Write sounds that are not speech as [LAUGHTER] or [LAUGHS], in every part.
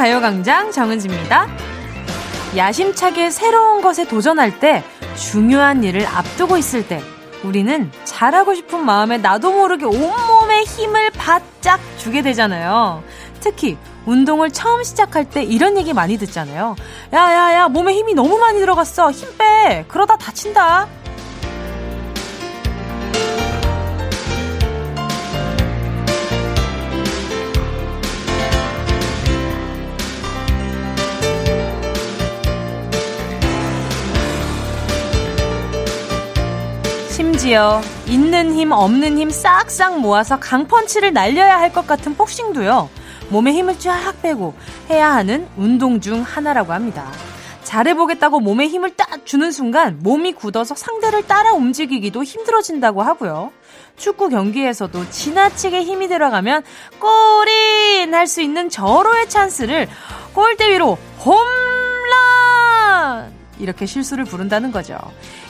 가요광장 정은지입니다. 야심차게 새로운 것에 도전할 때, 중요한 일을 앞두고 있을 때, 우리는 잘하고 싶은 마음에 나도 모르게 온몸에 힘을 바짝 주게 되잖아요. 특히 운동을 처음 시작할 때 이런 얘기 많이 듣잖아요. 야, 야, 야, 몸에 힘이 너무 많이 들어갔어. 힘 빼. 그러다 다친다. 심지어 있는 힘 없는 힘 싹싹 모아서 강펀치를 날려야 할 것 같은 복싱도요. 몸에 힘을 쫙 빼고 해야 하는 운동 중 하나라고 합니다. 잘해보겠다고 몸에 힘을 딱 주는 순간 몸이 굳어서 상대를 따라 움직이기도 힘들어진다고 하고요. 축구 경기에서도 지나치게 힘이 들어가면 골인 할 수 있는 절호의 찬스를 골대 위로 홈런! 이렇게 실수를 부른다는 거죠.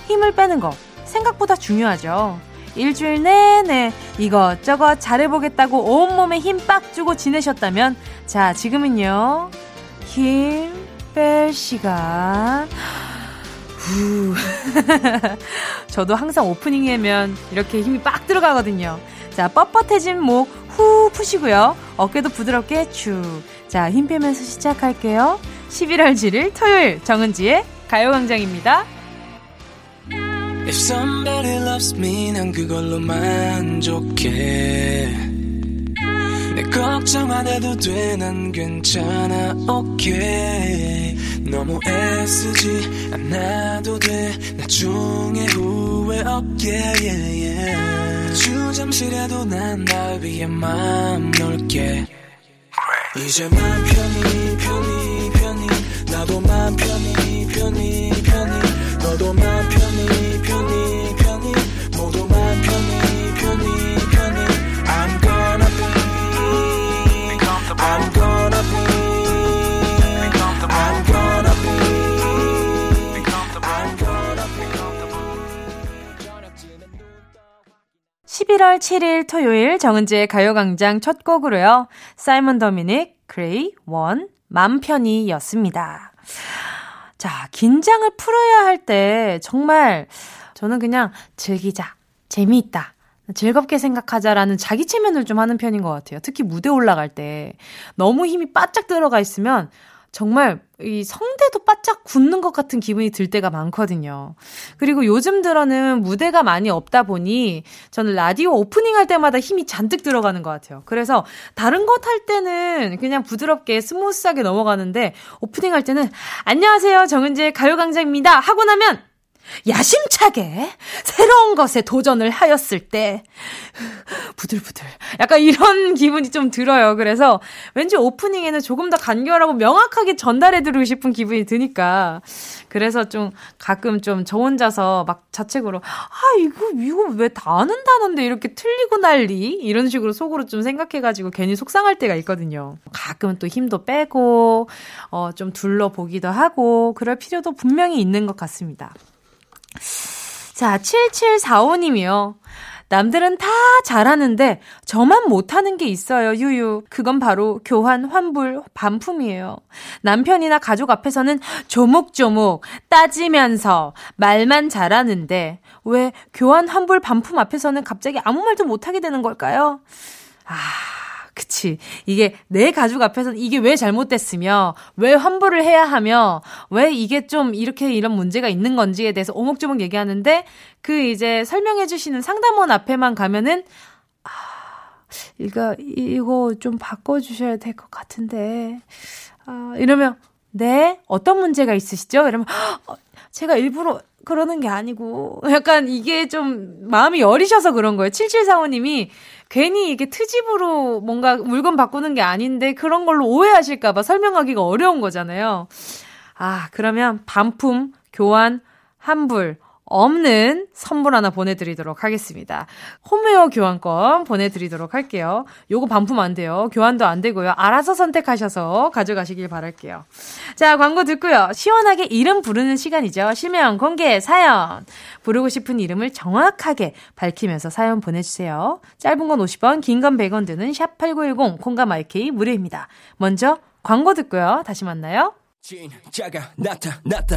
힘을 빼는 거 생각보다 중요하죠. 일주일 내내 이것저것 잘해보겠다고 온몸에 힘 빡 주고 지내셨다면, 자, 지금은요, 힘 뺄 시간. 후. [LAUGHS] 저도 항상 오프닝이면 이렇게 힘이 빡 들어가거든요. 자, 뻣뻣해진 목 후 푸시고요. 어깨도 부드럽게 축. 자, 힘 빼면서 시작할게요. 11월 7일 토요일 정은지의 가요광장입니다. If somebody loves me 난 그걸로 만족해 내 걱정 안 해도 돼 난 괜찮아 okay 너무 애쓰지 않아도 돼 나중에 후회 없게 yeah, yeah. 주 잠시라도 난날 위해 마음 놓을게. 이제 맘 편히 편히 편히. 나도 맘 편히 편히 편히 너도 맘 편히 I'm gonna be I'm gonna be I'm gonna be 11월 7일 토요일 정은지의 가요광장 첫 곡으로요. 사이먼 도미닉, 그레이, 원, 맘 편히였습니다. 자, 긴장을 풀어야 할 때 정말 저는 그냥 즐기자, 재미있다. 즐겁게 생각하자라는 자기 최면을 좀 하는 편인 것 같아요. 특히 무대 올라갈 때 너무 힘이 바짝 들어가 있으면 정말 이 성대도 바짝 굳는 것 같은 기분이 들 때가 많거든요. 그리고 요즘 들어는 무대가 많이 없다 보니 저는 라디오 오프닝 할 때마다 힘이 잔뜩 들어가는 것 같아요. 그래서 다른 것 할 때는 그냥 부드럽게 스무스하게 넘어가는데 오프닝 할 때는 안녕하세요 정은지의 가요광장입니다 하고 나면 야심차게 새로운 것에 도전을 하였을 때 부들부들 약간 이런 [LAUGHS] 기분이 좀 들어요. 그래서 왠지 오프닝에는 조금 더 간결하고 명확하게 전달해드리고 싶은 기분이 드니까 그래서 좀 가끔 좀 저 혼자서 막 자책으로 아 이거 이거 왜 다 아는 단어인데 이렇게 틀리고 난리 이런 식으로 속으로 좀 생각해가지고 괜히 속상할 때가 있거든요. 가끔은 또 힘도 빼고 어 좀 둘러보기도 하고 그럴 필요도 분명히 있는 것 같습니다. 자, 7745님이요. 남들은 다 잘하는데 저만 못하는 게 있어요, 유유. 그건 바로 교환, 환불, 반품이에요. 남편이나 가족 앞에서는 조목조목 따지면서 말만 잘하는데 왜 교환, 환불, 반품 앞에서는 갑자기 아무 말도 못하게 되는 걸까요? 아. 그치. 이게 내 가족 앞에서 이게 왜 잘못됐으며, 왜 환불을 해야 하며, 왜 이게 좀 이렇게 이런 문제가 있는 건지에 대해서 오목조목 얘기하는데, 그 이제 설명해주시는 상담원 앞에만 가면은, 아, 이거, 이거 좀 바꿔주셔야 될 것 같은데, 아, 이러면, 네? 어떤 문제가 있으시죠? 이러면, 어, 제가 일부러 그러는 게 아니고, 약간 이게 좀 마음이 여리셔서 그런 거예요. 7745님이 괜히 이게 트집으로 뭔가 물건 바꾸는 게 아닌데 그런 걸로 오해하실까봐 설명하기가 어려운 거잖아요. 아, 그러면 반품, 교환, 환불, 없는 선물 하나 보내드리도록 하겠습니다. 홈웨어 교환권 보내드리도록 할게요. 요거 반품 안 돼요. 교환도 안 되고요. 알아서 선택하셔서 가져가시길 바랄게요. 자, 광고 듣고요. 시원하게 이름 부르는 시간이죠. 실명 공개 사연. 부르고 싶은 이름을 정확하게 밝히면서 사연 보내주세요. 짧은 건 50원, 긴 건 100원 드는 샵8910 콩과 마이케이 무료입니다. 먼저 광고 듣고요. 다시 만나요. 진짜가 나타났다.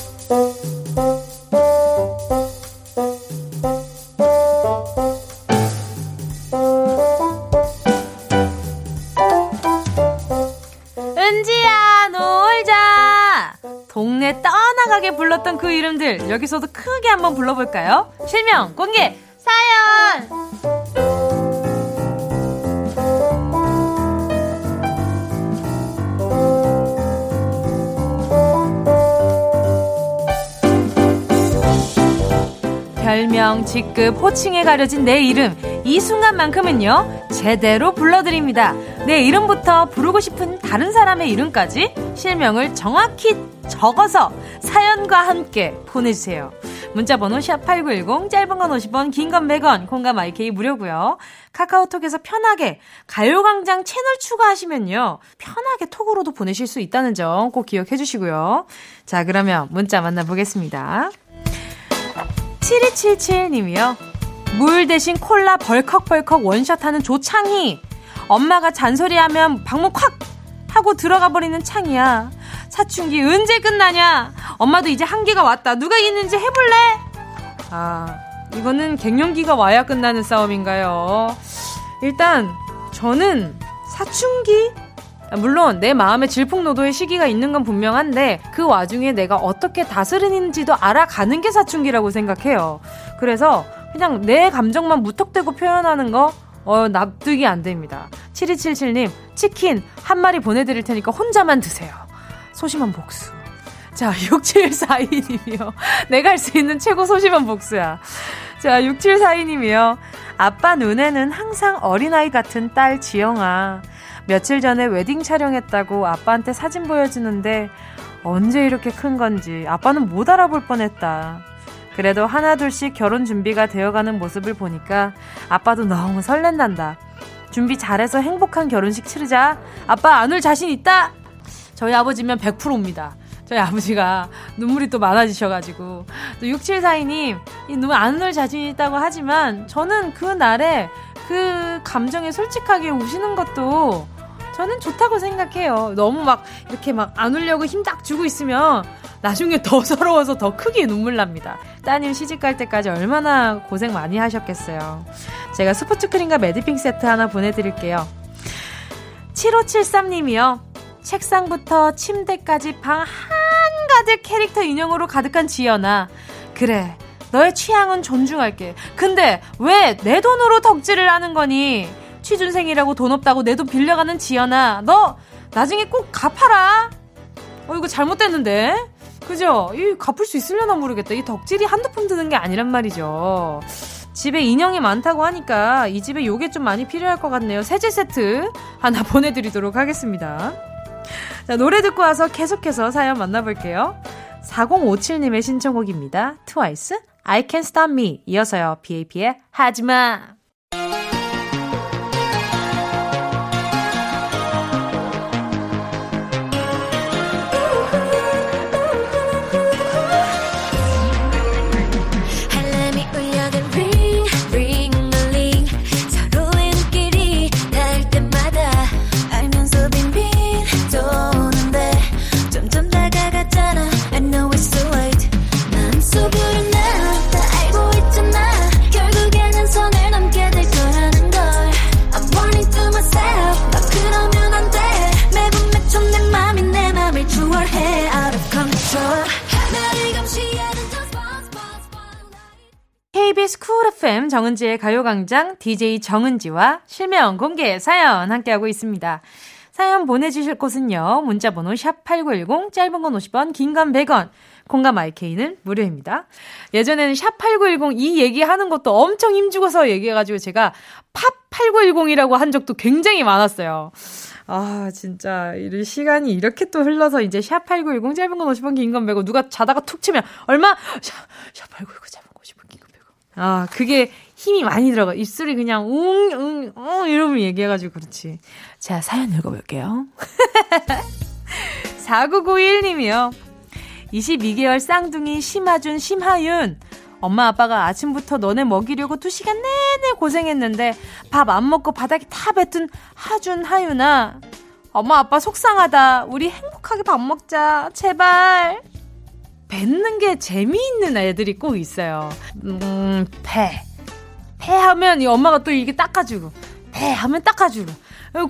떠나가게 불렀던 그 이름들 여기서도 크게 한번 불러볼까요? 실명 공개 사연 별명, 직급, 호칭에 가려진 내 이름. 이 순간만큼은요, 제대로 불러드립니다. 내 이름부터 부르고 싶은 다른 사람의 이름까지 실명을 정확히 적어서 사연과 함께 보내주세요. 문자번호 샵8910, 짧은 건 50원, 긴 건 100원, 콩감 IK 무료고요 카카오톡에서 편하게 가요광장 채널 추가하시면요. 편하게 톡으로도 보내실 수 있다는 점 꼭 기억해 주시고요. 자, 그러면 문자 만나보겠습니다. 7277님이요. 물 대신 콜라 벌컥벌컥 원샷 하는 조창희. 엄마가 잔소리하면 방문 콱! 하고 들어가 버리는 창이야. 사춘기 언제 끝나냐? 엄마도 이제 한계가 왔다. 누가 있는지 해볼래? 아, 이거는 갱년기가 와야 끝나는 싸움인가요? 일단, 저는 사춘기? 물론 내 마음에 질풍노도의 시기가 있는 건 분명한데 그 와중에 내가 어떻게 다스리는지도 알아가는 게 사춘기라고 생각해요. 그래서 그냥 내 감정만 무턱대고 표현하는 거 어, 납득이 안 됩니다. 7277님, 치킨 한 마리 보내드릴 테니까 혼자만 드세요. 소심한 복수. 자, [LAUGHS] 6742님이요. 내가 할 수 있는 최고 소심한 복수야. 자, 6742님이요. 아빠 눈에는 항상 어린아이 같은 딸 지영아. 며칠 전에 웨딩 촬영했다고 아빠한테 사진 보여주는데 언제 이렇게 큰 건지 아빠는 못 알아볼 뻔했다. 그래도 하나둘씩 결혼 준비가 되어가는 모습을 보니까 아빠도 너무 설렌단다. 준비 잘해서 행복한 결혼식 치르자. 아빠 안 울 자신 있다? 저희 아버지면 100%입니다. 저희 아버지가 눈물이 또 많아지셔가지고. 또 6742님, 이 눈물 안울 자신 있다고 하지만 저는 그 날에 그 감정에 솔직하게 우시는 것도 저는 좋다고 생각해요. 너무 막 이렇게 막 안 울려고 힘딱 주고 있으면 나중에 더 [LAUGHS] 서러워서 더 크게 눈물 납니다. 따님 시집 갈 때까지 얼마나 고생 많이 하셨겠어요. 제가 스포츠 크림과 매디핑 세트 하나 보내드릴게요. 7573님이요. 책상부터 침대까지 방 한가득 캐릭터 인형으로 가득한 지연아. 그래, 너의 취향은 존중할게. 근데 왜 내 돈으로 덕질을 하는 거니? 취준생이라고 돈 없다고 내 돈 빌려가는 지연아. 너 나중에 꼭 갚아라. 어, 이거 잘못됐는데? 그죠? 이 갚을 수 있으려나 모르겠다. 이 덕질이 한두 푼 드는 게 아니란 말이죠. 집에 인형이 많다고 하니까 이 집에 요게 좀 많이 필요할 것 같네요. 세제 세트 하나 [LAUGHS] 보내드리도록 하겠습니다. 자, 노래 듣고 와서 계속해서 사연 만나볼게요. 4057님의 신청곡입니다. 트와이스, I Can Stop Me. 이어서요, BAP의 하지마. KBS Cool FM 정은지의 가요광장 DJ 정은지와 실명 공개 사연 함께하고 있습니다. 사연 보내주실 곳은요. 문자번호 샵8910 짧은 건 50원 긴 건 100원 콩과 my K는 무료입니다. 예전에는 샵8910 이 얘기하는 것도 엄청 힘주고서 얘기해가지고 제가 팝8910이라고 한 적도 굉장히 많았어요. 아, 진짜, 이 시간이 이렇게 또 흘러서 이제 샵8910 짧은 건 50원, 긴건 매고 누가 자다가 툭 치면 얼마? 샵, 샵8910 짧은 건 50원, 긴 건 매고. 아, 그게 힘이 많이 들어가. 입술이 그냥 웅, 웅, 웅, 이러면 얘기해가지고 그렇지. 자, 사연 읽어볼게요. [LAUGHS] 4991님이요. 22개월 쌍둥이 심하준, 심하윤. 엄마 아빠가 아침부터 너네 먹이려고 2시간 내내 고생했는데 밥 안 먹고 바닥에 다 뱉은 하준 하윤아 엄마 아빠 속상하다 우리 행복하게 밥 먹자 제발 뱉는 게 재미있는 애들이 꼭 있어요 음 배 배 하면 이 엄마가 또 이게 닦아주고 배 하면 닦아주고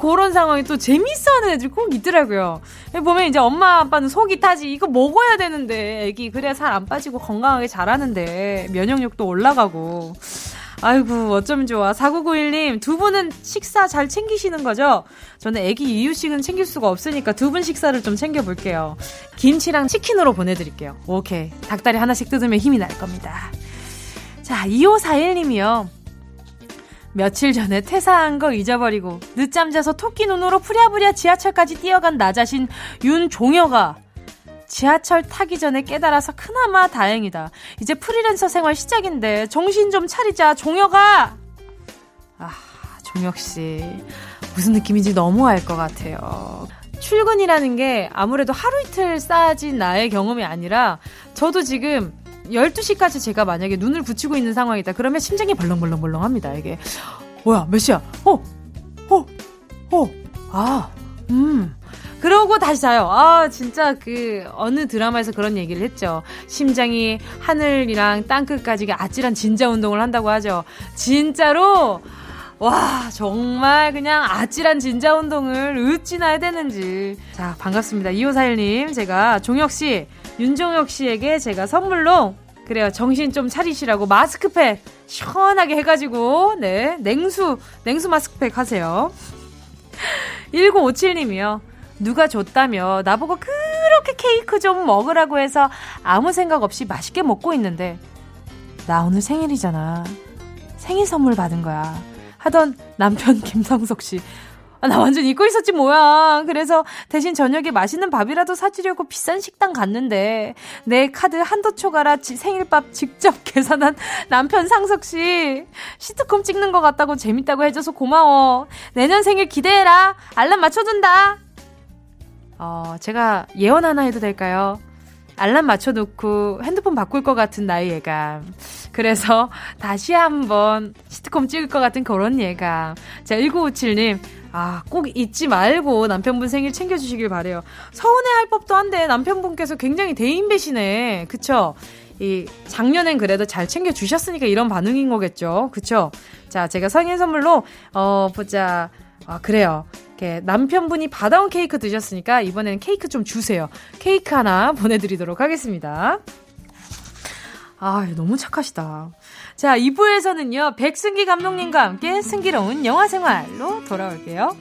그런 상황이 또 재밌어 하는 애들이 꼭 있더라고요. 보면 이제 엄마 아빠는 속이 타지. 이거 먹어야 되는데, 애기. 그래야 살 안 빠지고 건강하게 자라는데, 면역력도 올라가고. 아이고, 어쩜 좋아. 4991님, 두 분은 식사 잘 챙기시는 거죠? 저는 애기 이유식은 챙길 수가 없으니까 두 분 식사를 좀 챙겨볼게요. 김치랑 치킨으로 보내드릴게요. 오케이. 닭다리 하나씩 뜯으면 힘이 날 겁니다. 자, 2541님이요. 며칠 전에 퇴사한 거 잊어버리고 늦잠 자서 토끼 눈으로 부랴부랴 지하철까지 뛰어간 나 자신 윤종혁아 지하철 타기 전에 깨달아서 그나마 다행이다. 이제 프리랜서 생활 시작인데 정신 좀 차리자 종혁아. 아 종혁 씨 무슨 느낌인지 너무 알 것 같아요. 출근이라는 게 아무래도 하루 이틀 쌓아진 나의 경험이 아니라 저도 지금 12시까지 제가 만약에 눈을 붙이고 있는 상황이다. 그러면 심장이 벌렁벌렁벌렁 합니다. 이게. 뭐야, 몇 시야? 어, 어, 어, 아, 음. 그러고 다시 자요. 아, 진짜 그, 어느 드라마에서 그런 얘기를 했죠. 심장이 하늘이랑 땅끝까지 아찔한 진자 운동을 한다고 하죠. 진짜로, 와, 정말 그냥 아찔한 진자 운동을 어찌나 해야 되는지. 자, 반갑습니다. 2541님. 제가 종혁씨, 윤종혁 씨에게 제가 선물로 그래요. 정신 좀 차리시라고 마스크팩 시원하게 해가지고, 네. 냉수, 냉수 마스크팩 하세요. [LAUGHS] 1957님이요. 누가 줬다며 나보고 그렇게 케이크 좀 먹으라고 해서 아무 생각 없이 맛있게 먹고 있는데, 나 오늘 생일이잖아. 생일 선물 받은 거야. 하던 남편 [LAUGHS] 김성석 씨. 아, 나 완전 잊고 있었지 뭐야. 그래서 대신 저녁에 맛있는 밥이라도 사주려고 비싼 식당 갔는데 내 카드 한도 초과라 생일밥 직접 [LAUGHS] 계산한 남편 상석 씨 시트콤 찍는 것 같다고 재밌다고 해줘서 고마워. 내년 생일 기대해라. 알람 맞춰둔다. 어, 제가 예언 하나 해도 될까요? 알람 맞춰놓고 핸드폰 바꿀 것 같은 나의 예감. 그래서 [LAUGHS] 다시 한번 시트콤 찍을 것 같은 그런 예감. 자, 1957님. 아, 꼭 잊지 말고 남편분 생일 챙겨주시길 바래요. 서운해할 법도 한데 남편분께서 굉장히 대인배시네. 그쵸? 이 작년엔 그래도 잘 챙겨 주셨으니까 이런 반응인 거겠죠. 그쵸? 자, 제가 생일 선물로, 어, 보자. 아, 그래요. 남편분이 받아온 케이크 드셨으니까 이번에는 케이크 좀 주세요. 케이크 하나 [LAUGHS] 보내드리도록 하겠습니다. 아, 너무 착하시다. 자, 2부에서는요, 백승기 감독님과 함께 승기로운 영화 생활로 돌아올게요.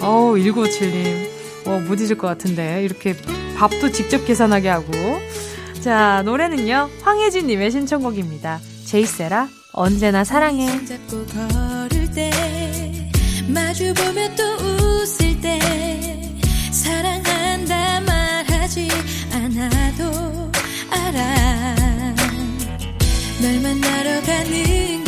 어우, 1957님. 어, 못 잊을 것 같은데. 이렇게 밥도 직접 계산하게 하고. 자, 노래는요, 황혜진님의 신청곡입니다. 제이세라, 언제나 사랑해. 마주보며 또 웃을 때 사랑한다 말하지 않아도 알아. 널 만나러 가는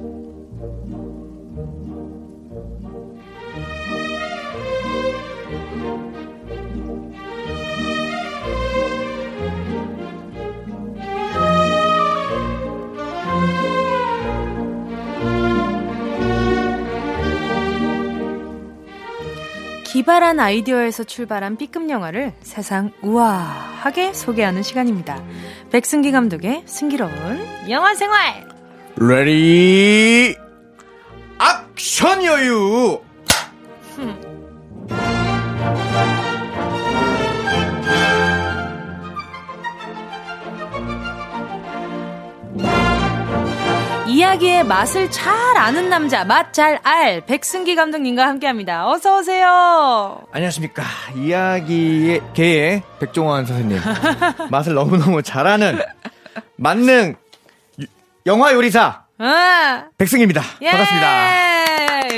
기발한 아이디어에서 출발한 B급 영화를 세상 우아하게 소개하는 시간입니다. 백승기 감독의 승기로운 영화 생활! ready 액션 여유 이야기의 맛을 잘 아는 남자, 맛 잘 알, 백승기 감독님과 함께 합니다. 어서오세요. 안녕하십니까 이야기의 개의 백종원 선생님 [LAUGHS] 맛을 너무너무 잘하는 만능 유- 영화 요리사 아, 백승입니다 예! 반갑습니다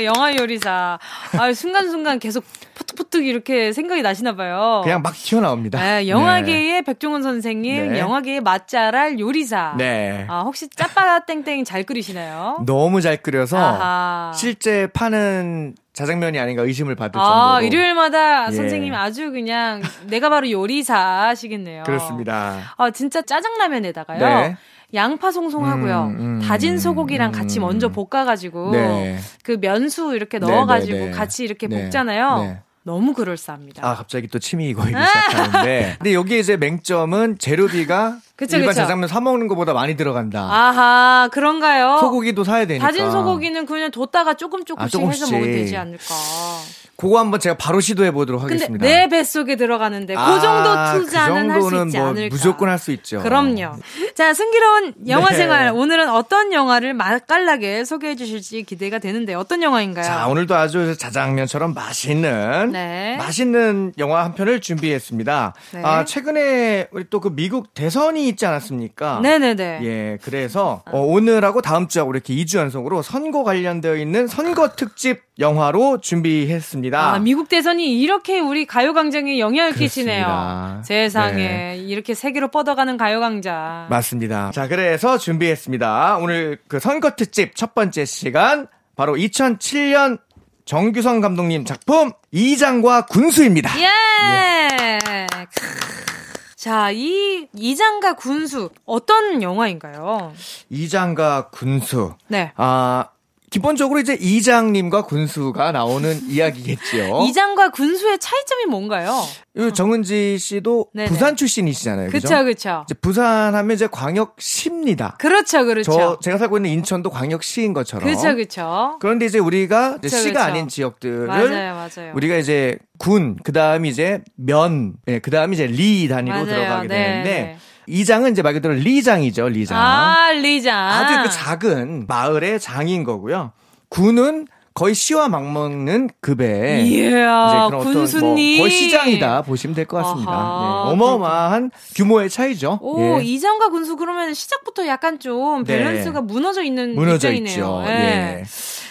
영화 요리사. 아, 순간순간 계속 포특포특 이렇게 생각이 나시나 봐요. 그냥 막 튀어나옵니다 네, 영화계의 백종원 선생님, 네. 영화계의 맛잘알 요리사. 네 아, 혹시 짜파라 땡땡 잘 끓이시나요? 너무 잘 끓여서 아하. 실제 파는 자장면이 아닌가 의심을 받을 정도로 아, 일요일마다 예. 선생님 아주 그냥 내가 바로 요리사시겠네요. 그렇습니다 아, 진짜 짜장라면에다가요. 네. 양파 송송하고요. 음, 음, 다진 소고기랑 같이 음. 먼저 볶아가지고 네. 그 면수 이렇게 네, 넣어가지고 네, 네. 같이 이렇게 네, 볶잖아요. 네. 너무 그럴싸합니다. 아 갑자기 또 침이 고이기 [LAUGHS] 시작하는데 근데 여기 이제 맹점은 재료비가 그쵸, 일반 그쵸. 자장면 사 먹는 것보다 많이 들어간다 아하, 그런가요? 소고기도 사야 되니까 다진 소고기는 그냥 뒀다가 조금 조금씩 아, 해서 조금씩. 먹으면 되지 않을까. 그거 한번 제가 바로 시도해 보도록 근데 하겠습니다 내 뱃속에 들어가는데 아, 그 정도 투자는 그 할수 정도는 있지 뭐 않을까. 무조건 할 수 있죠 그럼요. 자, 승기로운 영화 네. 생활. 오늘은 어떤 영화를 맛깔나게 소개해 주실지 기대가 되는데 어떤 영화인가요? 자 오늘도 아주 자장면처럼 맛있는 네. 맛있는 영화 한 편을 준비했습니다 네. 아 최근에 우리 또 그 미국 대선이 있지 않았습니까 네네네. 예, 그래서 어, 오늘하고 다음 주하고 이렇게 2주 연속으로 선거 관련되어 있는 선거 특집 영화로 준비했습니다. 아, 미국 대선이 이렇게 우리 가요광장에 영향을 끼치네요. 그렇습니다. 세상에. 네. 이렇게 세계로 뻗어가는 가요광장. 맞습니다. 자, 그래서 준비했습니다. 오늘 그 선거 특집 첫 번째 시간 바로 2007년 정규성 감독님 작품 이장과 군수입니다. 예! 자, 이 이장과 군수 어떤 영화인가요? 이장과 군수. 네. 아, 기본적으로 이제 이장님과 군수가 나오는 [LAUGHS] 이야기겠지요. 이장과 군수의 차이점이 뭔가요? 이 정은지 씨도 네네. 부산 출신이시잖아요. 그죠? 그쵸. 이제 부산 하면 이제 광역시입니다. 그렇죠, 그렇죠. 저 제가 살고 있는 인천도 광역시인 것처럼. 그쵸, 그쵸. 그런데 이제 우리가 이제 그쵸, 시가 그쵸. 아닌 지역들을 맞아요, 맞아요. 우리가 이제 군, 그다음에 이제 면, 예, 그다음에 이제 리 단위로 맞아요. 들어가게 네, 되는데 네. 이장은 이제 말 그대로 리장이죠, 리장. 아, 리장. 아주 그 작은 마을의 장인 거고요. 군은 거의 시와 맞먹는 급에 이야, 이제 그런 어떤 군수님. 뭐 거의 시장이다 보시면 될 것 같습니다. 아하, 네, 어마어마한 규모의 차이죠. 오, 예. 이장과 군수 그러면 시작부터 약간 좀 네. 밸런스가 무너져 있는 무너져 입장이네요. 있죠. 예. 예.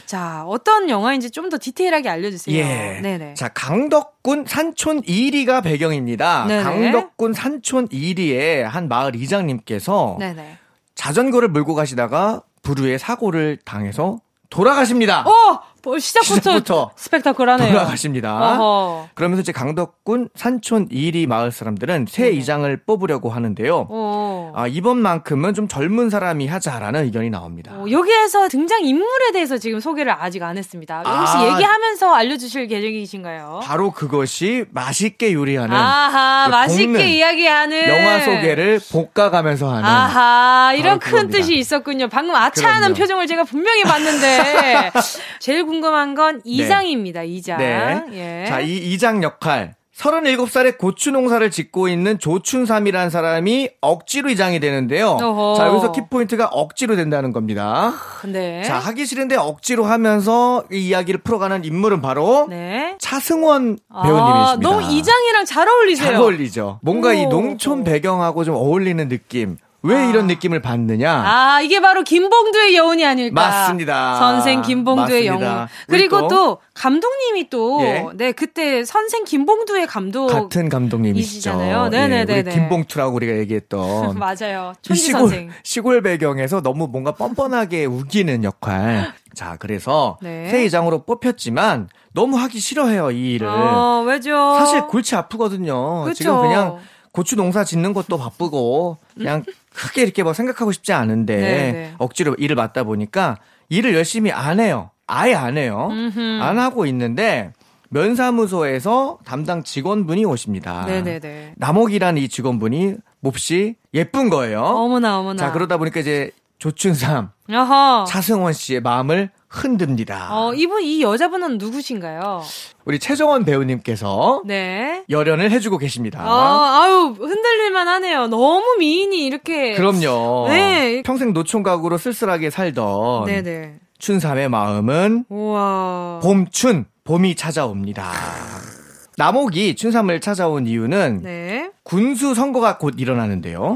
자, 어떤 영화인지 좀 더 디테일하게 알려주세요. 예. 네네. 자, 강덕군 산촌 1리가 배경입니다. 네네. 강덕군 산촌 1리의 한 마을 이장님께서 네네. 자전거를 몰고 가시다가 불후에 사고를 당해서 돌아가십니다. 어! 뭐 시작부터, 스펙타클하네요. 돌아가십니다. 어허. 그러면서 이제 강덕군 산촌 1위 마을 사람들은 새 네네. 이장을 뽑으려고 하는데요. 어. 아, 이번만큼은 좀 젊은 사람이 하자라는 의견이 나옵니다. 어, 여기에서 등장 인물에 대해서 지금 소개를 아직 안 했습니다. 혹시 아. 얘기하면서 알려주실 계획이신가요? 바로 그것이 맛있게 요리하는 아하, 그 맛있게 이야기하는 영화 소개를 볶아가면서 하는 아하, 이런 큰 그겁니다. 뜻이 있었군요. 방금 아차하는 그럼요. 표정을 제가 분명히 봤는데 [LAUGHS] 제일 궁금한 건 이장입니다. 이장. 네. 예. 자, 이 이장 역할. 37살에 고추 농사를 짓고 있는 조춘삼이라는 사람이 억지로 이장이 되는데요. 어허. 자, 여기서 키포인트가 억지로 된다는 겁니다. 네. 자, 하기 싫은데 억지로 하면서 이 이야기를 풀어가는 인물은 바로 네. 차승원 아, 배우님이십니다. 너무 이장이랑 잘 어울리세요. 잘 어울리죠. 뭔가 이 오. 농촌 배경하고 좀 어울리는 느낌. 왜 아. 이런 느낌을 받느냐? 아, 이게 바로 김봉두의 여운이 아닐까. 맞습니다. 선생 김봉두의. 우리 그리고 또- 또, 감독님이 또, 예. 네, 그때 선생 김봉두의 감독. 같은 감독님이시죠. 이시잖아요. 네네네네. 우리 김봉투라고 우리가 얘기했던 [LAUGHS] 맞아요. 이 촌지 시골 선생. 시골 배경에서 너무 뭔가 뻔뻔하게 우기는 역할. 자, 그래서 네. 새 이장으로 뽑혔지만 너무 하기 싫어해요 이 일을. 어, 왜죠? 사실 골치 아프거든요. 그쵸. 지금 그냥 고추 농사 짓는 것도 바쁘고 그냥 크게 이렇게 뭐 생각하고 싶지 않은데 네네. 억지로 일을 맡다 보니까 일을 열심히 안 해요. 아예 안 해요. 음흠. 안 하고 있는데 면사무소에서 담당 직원분이 오십니다. 네네네. 남옥이라는 이 직원분이 몹시 예쁜 거예요. 어머나 어머나. 자 그러다 보니까 이제 조춘삼, 어허. 차승원 씨의 마음을 흔듭니다. 어, 이분 이 여자분은 누구신가요? 우리 최정원 배우님께서 네. 열연을 해주고 계십니다. 아, 아유, 흔들릴만 하네요. 너무 미인이 이렇게. 그럼요. 네. 평생 노총각으로 쓸쓸하게 살던 네네. 춘삼의 마음은 우와. 봄춘, 봄이 찾아옵니다. 남옥이 춘삼을 찾아온 이유는 네. 군수 선거가 곧 일어나는데요.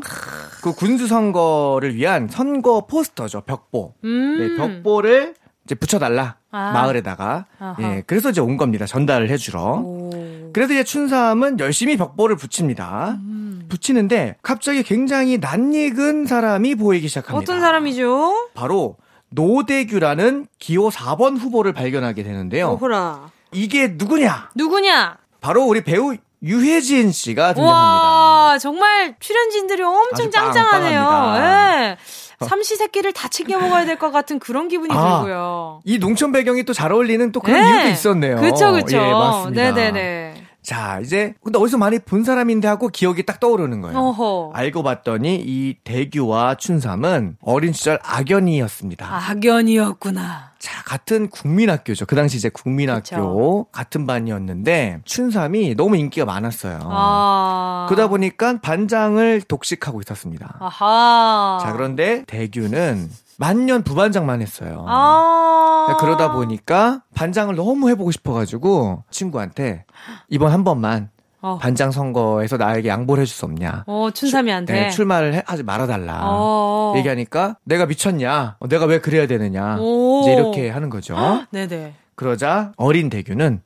그 군수 선거를 위한 선거 포스터죠, 벽보. 음. 네, 벽보를 이제 붙여달라. 아. 마을에다가. 아하. 예, 그래서 이제 온 겁니다. 전달을 해주러. 오. 그래서 이제 춘삼은 열심히 벽보를 붙입니다. 음. 붙이는데 갑자기 굉장히 낯익은 사람이 보이기 시작합니다. 어떤 사람이죠? 바로 노대규라는 기호 4번 후보를 발견하게 되는데요. 오호라. 이게 누구냐? 누구냐? 바로 우리 배우 유혜진 씨가 등장합니다. 와, 정말 출연진들이 엄청 짱짱하네요. 예. 삼시세끼를 다 챙겨 먹어야 될 것 같은 그런 기분이 아, 들고요. 이 농촌 배경이 또 잘 어울리는 또 그런 네. 이유도 있었네요. 그쵸, 그쵸. 예, 맞습니다. 네네네. 자, 이제 근데 어디서 많이 본 사람인데 하고 기억이 딱 떠오르는 거예요. 어허. 알고 봤더니 이 대규와 춘삼은 어린 시절 악연이었습니다. 악연이었구나. 자, 같은 국민학교죠. 그 당시 이제 국민학교 그쵸. 같은 반이었는데 춘삼이 너무 인기가 많았어요. 아. 그러다 보니까 반장을 독식하고 있었습니다. 아하. 자, 그런데 대규는 만년 부반장만 했어요. 아. 그러다 보니까 반장을 너무 해보고 싶어가지고 친구한테 이번 한 번만 어. 반장 선거에서 나에게 양보를 해줄 수 없냐. 어, 춘삼이한테. 네, 출마를 해- 하지 말아달라. 어. 얘기하니까 내가 미쳤냐? 어, 내가 왜 그래야 되느냐? 오. 이제 이렇게 하는 거죠. [GASPS] 네네. 그러자 어린 대규는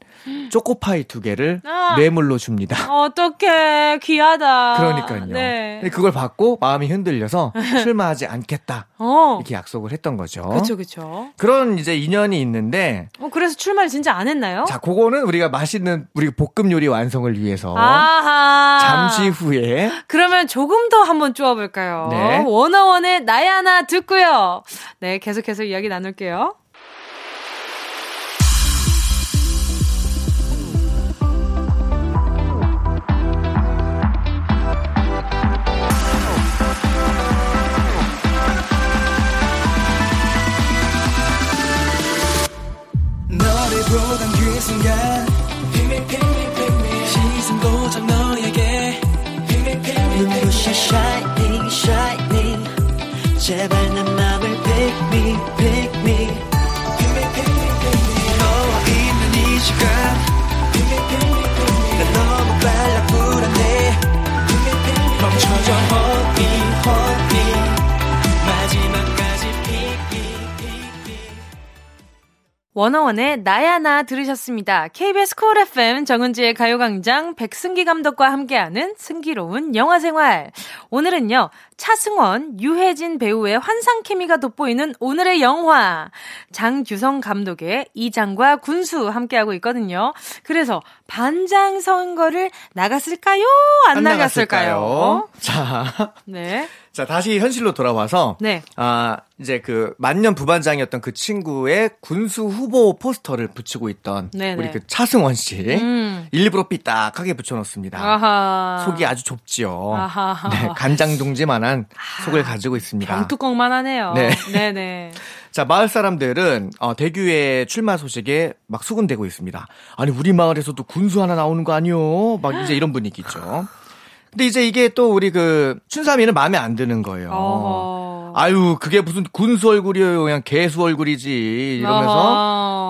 초코파이 두 개를 [GASPS] 아. 뇌물로 줍니다. [LAUGHS] 어떡해. 귀하다. 그러니까요. 네. 근데 그걸 받고 마음이 흔들려서 [LAUGHS] 출마하지 않겠다. 어. 이렇게 약속을 했던 거죠. 그쵸, 그쵸. 그런 이제 인연이 있는데 어, 그래서 출마를 진짜 안 했나요? 자, 그거는 우리가 맛있는 우리 볶음 요리 완성을 위해서 아하. 잠시 후에 그러면 조금 더 한번 쪼아볼까요? 네. 원어원의 나야나 듣고요. 네, 계속해서 이야기 나눌게요. 순간 워너원의 나야나 들으셨습니다. KBS Cool FM 정은지의 가요광장 백승기 감독과 함께하는 승기로운 영화생활. 오늘은요, 차승원, 유혜진 배우의 환상 케미가 돋보이는 오늘의 영화. 장규성 감독의 이장과 군수 함께하고 있거든요. 그래서 반장 선거를 나갔을까요? 안, 나갔을까요? 자, 네. 자 다시 현실로 돌아와서 네. 아 이제 그 만년 부반장이었던 그 친구의 군수 후보 포스터를 붙이고 있던 네네. 우리 그 차승원 씨 음. 일부러 삐딱하게 붙여놓습니다. 아하. 속이 아주 좁지요. 아하. 네, 간장둥지만한 속을 가지고 있습니다. 병뚜껑만 하네요. 네. 네네. [LAUGHS] 자, 마을 사람들은 어, 대규의 출마 소식에 막 수군대고 있습니다. 아니, 우리 마을에서도 군수 하나 나오는 거 아니요? 막 이제 이런 분위기죠. 근데 이제 이게 또 우리 그 춘삼이는 마음에 안 드는 거예요. 어허. 아유, 그게 무슨 군수 얼굴이에요. 그냥 개수 얼굴이지. 이러면서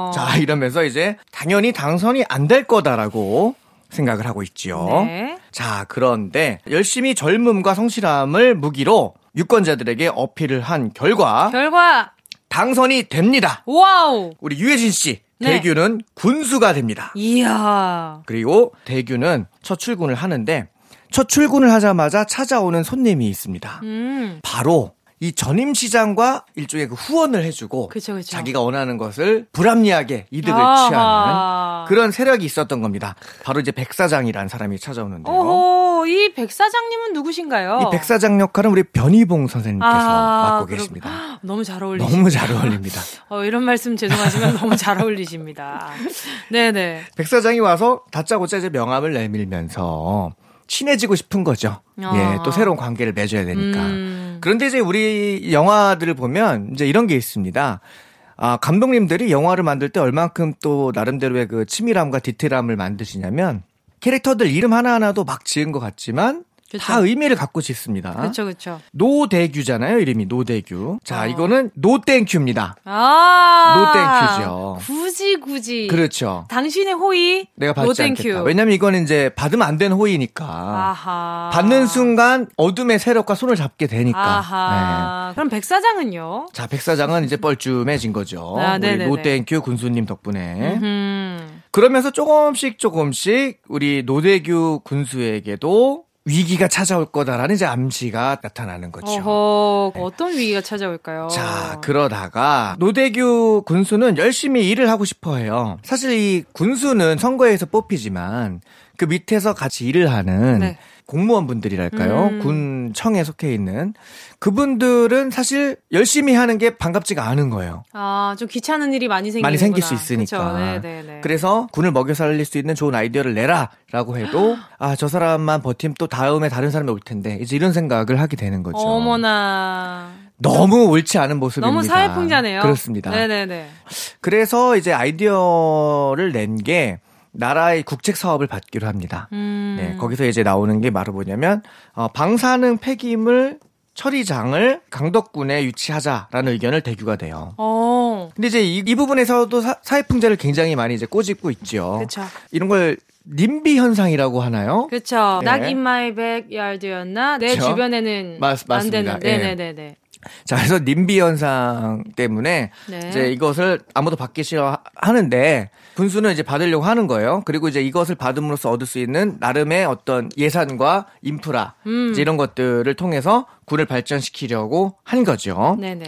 어허. 자, 이러면서 이제 당연히 당선이 안 될 거다라고 생각을 하고 있지요. 네. 자, 그런데 열심히 젊음과 성실함을 무기로 유권자들에게 어필을 한 결과 결과 당선이 됩니다. 와우. 우리 유해진 씨 네. 대규는 군수가 됩니다. 이야. 그리고 대규는 첫 출근을 하는데 첫 출근을 하자마자 찾아오는 손님이 있습니다. 음. 바로 이 전임 시장과 일종의 그 후원을 해주고 그쵸, 그쵸. 자기가 원하는 것을 불합리하게 이득을 아하. 취하는 그런 세력이 있었던 겁니다. 바로 이제 백 사장이라는 사람이 찾아오는데요. 오호, 이 백 사장님은 누구신가요? 이 백 사장 역할은 우리 변희봉 선생님께서 아, 맡고 그렇- 계십니다. [GASPS] 너무 잘 어울리시 너무 잘 어울립니다. [LAUGHS] 어, 이런 말씀 죄송하지만 너무 잘 어울리십니다. 네네. 백 사장이 와서 다짜고짜 이제 명함을 내밀면서 친해지고 싶은 거죠. 아. 예, 또 새로운 관계를 맺어야 되니까. 음. 그런데 이제 우리 영화들을 보면 이제 이런 게 있습니다. 아, 감독님들이 영화를 만들 때 얼만큼 또 나름대로의 그 치밀함과 디테일함을 만드시냐면 캐릭터들 이름 하나하나도 막 지은 것 같지만 그쵸. 다 의미를 갖고 짓습니다. 그렇죠, 그렇죠. 노대규잖아요, 이름이 노대규. 자, 어. 이거는 no thank you입니다. 아, no thank you죠. 굳이 굳이. 그렇죠. 당신의 호의. 내가 받지 no thank you. 않겠다. 왜냐면 이거는 이제 받으면 안 되는 호의니까. 아하. 받는 순간 어둠의 세력과 손을 잡게 되니까. 네. 아하. 그럼 백사장은요? 자, 백사장은 이제 뻘쭘해진 거죠. 아, 우리 네네네. no thank you 군수님 덕분에. 음. 그러면서 조금씩 조금씩 우리 노대규 군수에게도 위기가 찾아올 거다라는 이제 암시가 나타나는 거죠. 어허, 어떤 위기가 찾아올까요? 자, 그러다가 노대규 군수는 열심히 일을 하고 싶어 해요. 사실 이 군수는 선거에서 뽑히지만 그 밑에서 같이 일을 하는 네. 공무원 분들이랄까요? 음. 군청에 속해 있는 그분들은 사실 열심히 하는 게 반갑지가 않은 거예요. 아, 좀 귀찮은 일이 많이 생기는 많이 생길 수 있으니까. 네네네. 그래서 군을 먹여 살릴 수 있는 좋은 아이디어를 내라라고 해도 [GASPS] 아, 저 사람만 버티면 또 다음에 다른 사람이 올 텐데 이제 이런 생각을 하게 되는 거죠. 어머나. 너무 옳지 않은 모습입니다. 너무 사회풍자네요. 그렇습니다. 네네네. 그래서 이제 아이디어를 낸 게 나라의 국책 사업을 받기로 합니다. 음. 네, 거기서 이제 나오는 게 바로 뭐냐면 어, 방사능 폐기물 처리장을 강덕군에 유치하자라는 의견을 대규가 돼요. 어. 근데 이제 이, 이 부분에서도 사, 사회 풍자를 굉장히 많이 이제 꼬집고 있죠. 그쵸. 이런 걸 님비 현상이라고 하나요? 그쵸. 네. Not in my backyard였나? 내 그쵸. 주변에는 맞- 안. 되는. 예. 네네 네 네. 자, 그래서 님비 현상 때문에 네. 이제 이것을 아무도 받기 싫어 하- 하는데 군수는 이제 받으려고 하는 거예요. 그리고 이제 이것을 받음으로써 얻을 수 있는 나름의 어떤 예산과 인프라 음. 이런 것들을 통해서 군을 발전시키려고 한 거죠. 네네.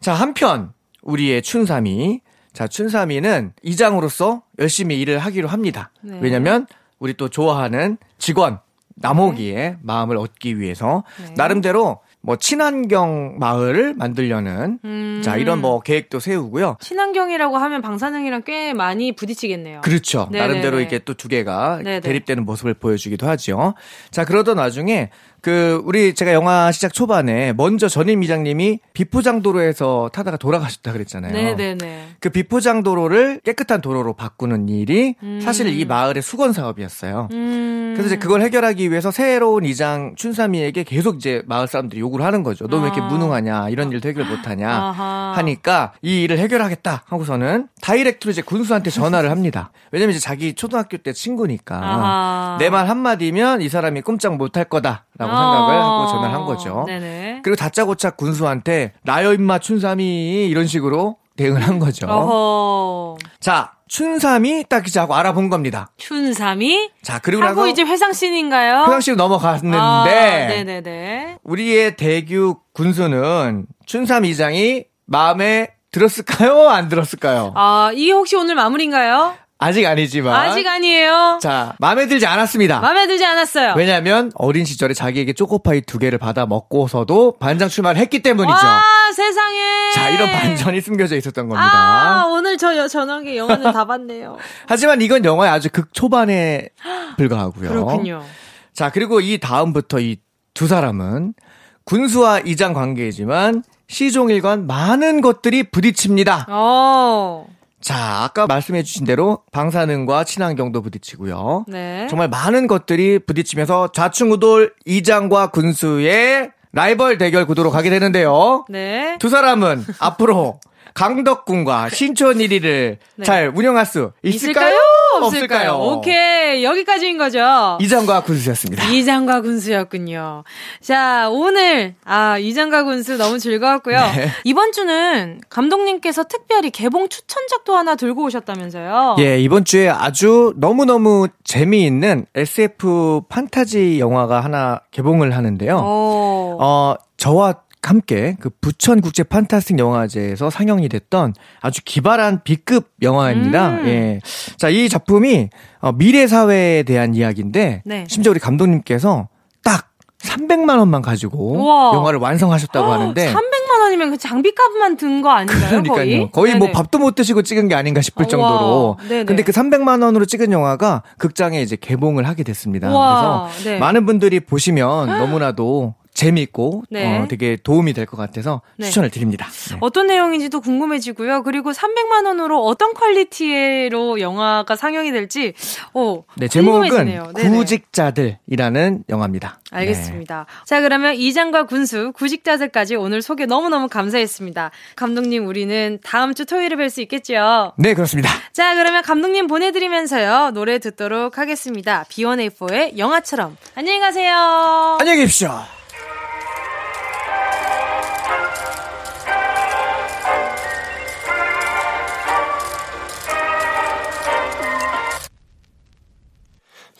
자, 한편 우리의 춘삼이 자, 춘삼이는 이장으로서 열심히 일을 하기로 합니다. 네. 왜냐면 우리 또 좋아하는 직원 남호기의 마음을 얻기 위해서 네. 나름대로 뭐 친환경 마을을 만들려는 음. 자, 이런 뭐 계획도 세우고요. 친환경이라고 하면 방사능이랑 꽤 많이 부딪히겠네요. 그렇죠. 네네네. 나름대로 이게 또 두 개가 네네. 대립되는 모습을 보여주기도 하죠. 자, 그러던 와중에 그 우리 제가 영화 시작 초반에 먼저 전임 이장님이 비포장도로에서 타다가 돌아가셨다 그랬잖아요. 네네네. 그 비포장도로를 깨끗한 도로로 바꾸는 일이 음. 사실 이 마을의 수건 사업이었어요. 음. 그래서 이제 그걸 해결하기 위해서 새로운 이장 춘삼이에게 계속 이제 마을 사람들이 요구를 하는 거죠. 너 왜 이렇게 아. 무능하냐, 이런 일도 해결 못하냐 아하. 하니까 이 일을 해결하겠다 하고서는 다이렉트로 이제 군수한테 전화를 합니다. 왜냐면 이제 자기 초등학교 때 친구니까. 내 말 한마디면 이 사람이 꼼짝 못할 거다 라고 생각을 하고 전화를 한 거죠. 어. 네네. 그리고 다짜고짜 군수한테 나여 임마 춘삼이 이런 식으로 대응을 한 거죠. 어허. 자, 춘삼이 딱 이제 하고 알아본 겁니다. 춘삼이 자, 그리고 하고 이제 회상씬인가요? 회장씨로 넘어갔는데 아, 네네네. 우리의 대규 군수는 춘삼 이장이 마음에 들었을까요? 안 들었을까요? 아, 이게 혹시 오늘 마무리인가요? 아직 아니지만 아직 아니에요. 자, 마음에 들지 않았습니다. 마음에 들지 않았어요. 왜냐하면 어린 시절에 자기에게 초코파이 두 개를 받아 먹고서도 반장 출마를 했기 때문이죠. 와, 세상에. 자, 이런 반전이 숨겨져 있었던 겁니다. 아, 오늘 저 여- 저녁에 영화는 다 봤네요. [LAUGHS] 하지만 이건 영화의 아주 극초반에 [GASPS] 불과하고요. 그렇군요. 자, 그리고 이 다음부터 이 두 사람은 군수와 이장 관계이지만 시종일관 많은 것들이 부딪힙니다. 어. 자, 아까 말씀해 주신 대로 방사능과 친환경도 부딪히고요. 네. 정말 많은 것들이 부딪히면서 좌충우돌 이장과 군수의 라이벌 대결 구도로 가게 되는데요. 네. 두 사람은 앞으로 강덕군과 신촌 1위를 네. 잘 운영할 수 있을까요? 없을까요? 오케이. 여기까지인 거죠. 이장과 군수였습니다. 이장과 군수였군요. 자, 오늘, 아, 이장과 군수 너무 즐거웠고요. 네. 이번 주는 감독님께서 특별히 개봉 추천작도 하나 들고 오셨다면서요? 예, 이번 주에 아주 너무너무 재미있는 SF 판타지 영화가 하나 개봉을 하는데요. 어. 어, 저와 함께 그 부천 국제 판타스틱 영화제에서 상영이 됐던 아주 기발한 B급 영화입니다. 음. 예. 자, 이 작품이 어, 미래 사회에 대한 이야기인데 네. 심지어 우리 감독님께서 딱 300만 원만 가지고 우와. 영화를 완성하셨다고 하는데 300만 원이면 그 장비값만 든 거 아닌가요? 그러니까요. 거의, 거의 뭐 네네. 밥도 못 드시고 찍은 게 아닌가 싶을 와, 정도로. 네네. 근데 그 300만 원으로 찍은 영화가 극장에 이제 개봉을 하게 됐습니다. 와, 그래서 네. 많은 분들이 보시면 너무나도 재밌고 네. 어, 되게 도움이 될 것 같아서 네. 추천을 드립니다. 네. 어떤 내용인지도 궁금해지고요. 그리고 300만 원으로 어떤 퀄리티로 영화가 상영이 될지 어, 네, 제목은 궁금해지네요. 구직자들이라는 영화입니다. 알겠습니다. 자, 그러면 이장과 군수, 구직자들까지 오늘 소개 너무너무 감사했습니다. 감독님, 우리는 다음 주 토요일에 뵐 수 있겠죠? 네, 그렇습니다. 자, 그러면 감독님 보내드리면서요. 노래 듣도록 하겠습니다. B1A4의 영화처럼. 안녕히 가세요. 안녕히 계십시오.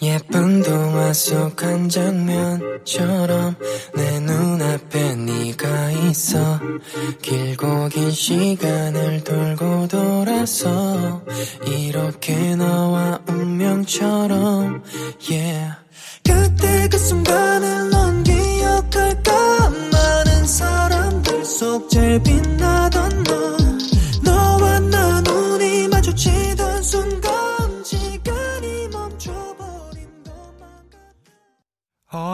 예쁜 동화 속 한 장면처럼 내 눈앞에 네가 있어. 길고 긴 시간을 돌고 돌아서 이렇게 너와 운명처럼 yeah. 그때 그 순간을 넌 기억할까? 많은 사람들 속 제일 빛나던 너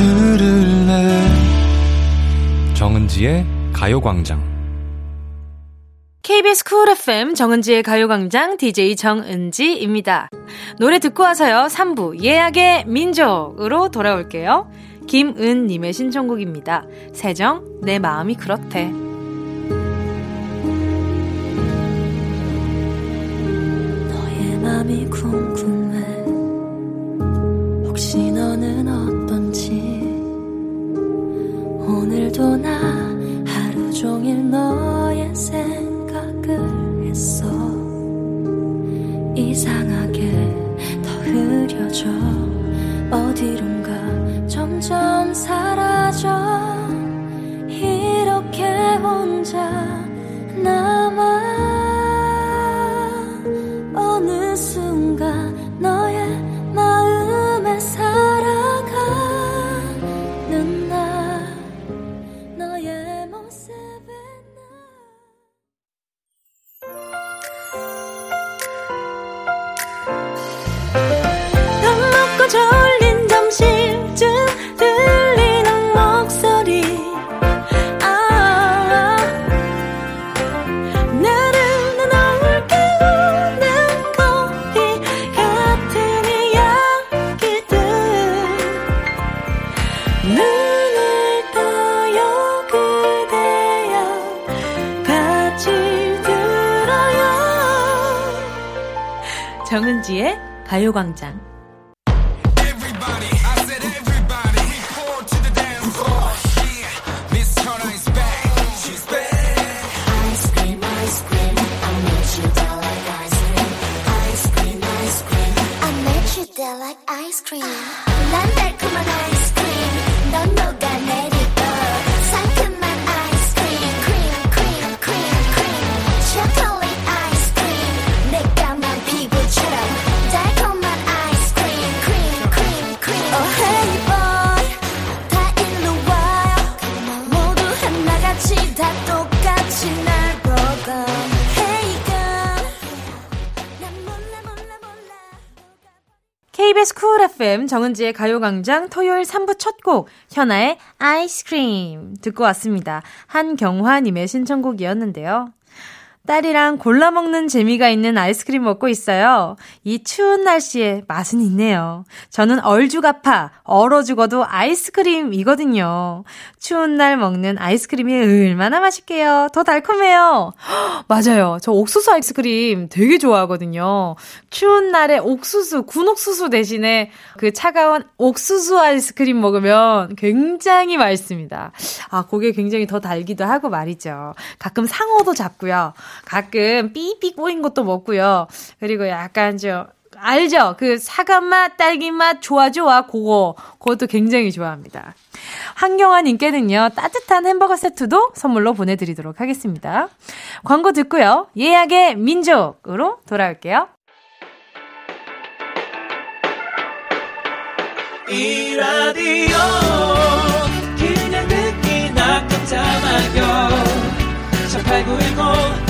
들을래 정은지의 가요광장 KBS 쿨 FM 정은지의 가요광장 DJ 정은지입니다. 노래 듣고 와서요. 3부 예약의 민족으로 돌아올게요. 김은님의 신청곡입니다. 세정, 내 마음이 그렇대. 너의 맘이 궁금해 혹시 너는 오늘도 나 하루 종일 너의 생각을 했어. 이상하게 더 흐려져. 어디론가 점점 사라져. 이렇게 혼자 가요광장. FM 정은지의 가요광장 토요일 3부 첫 곡 현아의 아이스크림 듣고 왔습니다. 한경화님의 신청곡이었는데요. 딸이랑 골라 먹는 재미가 있는 아이스크림 먹고 있어요. 이 추운 날씨에 맛은 있네요. 저는 얼죽아파, 얼어 죽어도 아이스크림이거든요. 추운 날 먹는 아이스크림이 얼마나 맛있게요. 더 달콤해요. 헉, [GASPS] 맞아요. 저 옥수수 아이스크림 되게 좋아하거든요. 추운 날에 옥수수, 군옥수수 대신에 그 차가운 옥수수 아이스크림 먹으면 굉장히 맛있습니다. 아, 그게 굉장히 더 달기도 하고 말이죠. 가끔 상어도 잡고요. 가끔 삐삐 꼬인 것도 먹고요. 그리고 약간 좀 알죠? 그 사과 맛, 딸기 맛, 좋아, 좋아, 그거. 그것도 굉장히 좋아합니다. 한경화님께는요, 따뜻한 햄버거 세트도 선물로 보내드리도록 하겠습니다. 광고 듣고요, 예약의 민족으로 돌아올게요. 이 라디오 그냥 듣기나 깜짝마요 18910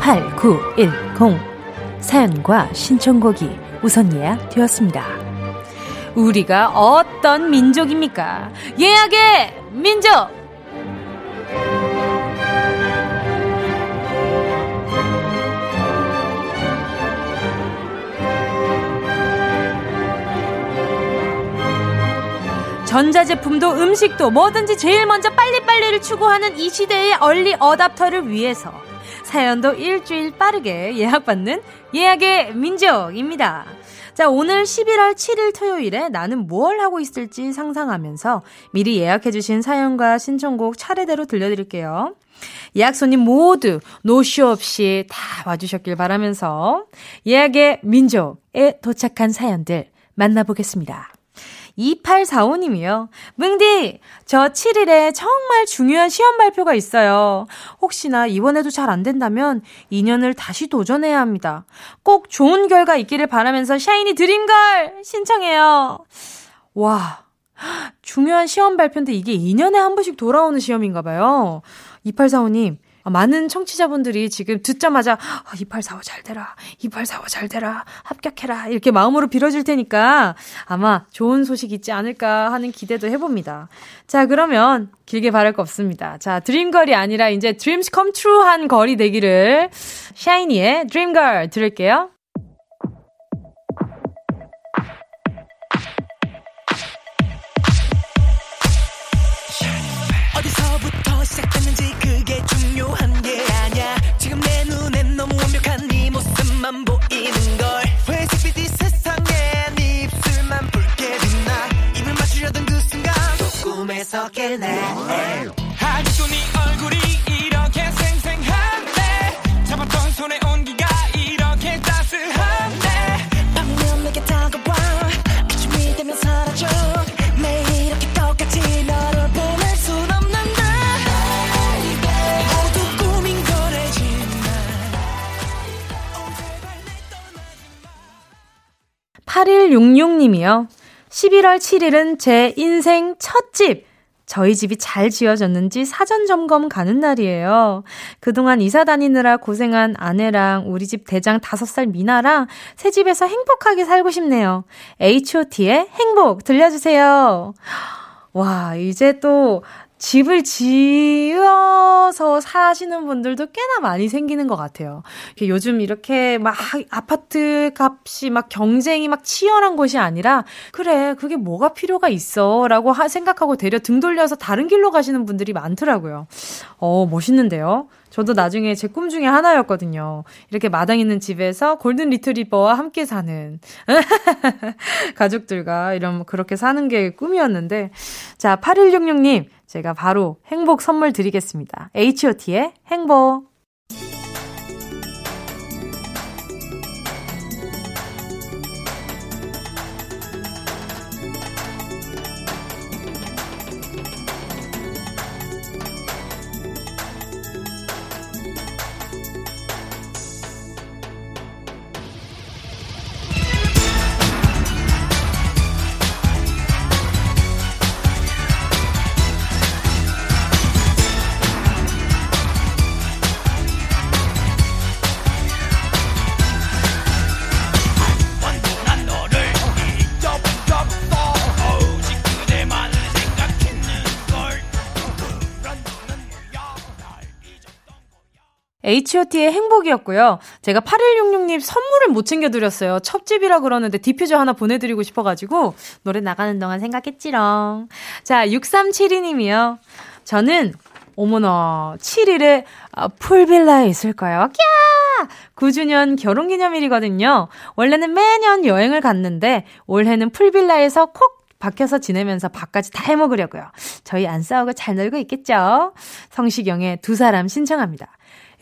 8910 사연과 신청곡이 우선 예약되었습니다. 우리가 어떤 민족입니까? 예약의 민족! 전자제품도 음식도 뭐든지 제일 먼저 빨리빨리를 추구하는 이 시대의 얼리 어답터를 위해서 사연도 일주일 빠르게 예약받는 예약의 민족입니다. 자, 오늘 11월 7일 토요일에 나는 뭘 하고 있을지 상상하면서 미리 예약해주신 사연과 신청곡 차례대로 들려드릴게요. 예약 손님 모두 노쇼 없이 다 와주셨길 바라면서 예약의 민족에 도착한 사연들 만나보겠습니다. 2845님이요. 뭉디, 저 7일에 정말 중요한 시험 발표가 있어요. 혹시나 이번에도 잘 안 된다면 2년을 다시 도전해야 합니다. 꼭 좋은 결과 있기를 바라면서 샤이니 드림걸 신청해요. 와, 중요한 시험 발표인데 이게 2년에 한 번씩 돌아오는 시험인가 봐요. 2845님, 많은 청취자분들이 지금 듣자마자 아, 2845 잘 되라, 2845 잘 되라, 합격해라 이렇게 마음으로 빌어줄 테니까 아마 좋은 소식 있지 않을까 하는 기대도 해봅니다. 자 그러면 길게 바랄 거 없습니다. 자 dream girl이 아니라 이제 dreams come true한 girl이 되기를 샤이니의 Dream Girl 들을게요. 또 꿈에서 깨네. 아직도 네 얼굴이 이렇게 생생한데 잡았던 손의 온기가 이렇게 따스한데. 방금 내게 다가와 아침이 되면 사라져. 매일 이렇게 똑같이 너를 보낼 순 없는데. 모두 꿈인 걸 알지만. 8166님이요. 11월 7일은 제 인생 첫 집. 저희 집이 잘 지어졌는지 사전 점검 가는 날이에요. 그동안 이사 다니느라 고생한 아내랑 우리 집 대장 5살 미나랑 새 집에서 행복하게 살고 싶네요. H.O.T의 행복 들려주세요. 와, 이제 또 집을 지어서 사시는 분들도 꽤나 많이 생기는 것 같아요. 요즘 이렇게 막 아파트 값이 막 경쟁이 막 치열한 곳이 아니라, 그래, 그게 뭐가 필요가 있어. 라고 하- 생각하고 되려 등 돌려서 다른 길로 가시는 분들이 많더라고요. 어, 멋있는데요? 저도 나중에 제 꿈 중에 하나였거든요. 이렇게 마당 있는 집에서 골든 리트리버와 함께 사는 [LAUGHS] 가족들과 이런 그렇게 사는 게 꿈이었는데 자, 8166님 제가 바로 행복 선물 드리겠습니다. H.O.T의 행복. H.O.T의 행복이었고요. 제가 8166님 선물을 못 챙겨드렸어요. 첫 집이라 그러는데 디퓨저 하나 보내드리고 싶어가지고 노래 나가는 동안 생각했지롱. 자, 6372님이요. 저는 어머나 7일에 아, 풀빌라에 있을까요? 꺄! 9주년 결혼기념일이거든요. 원래는 매년 여행을 갔는데 올해는 풀빌라에서 콕 박혀서 지내면서 밥까지 다 해먹으려고요. 저희 안 싸우고 잘 놀고 있겠죠? 성시경의 두 사람 신청합니다.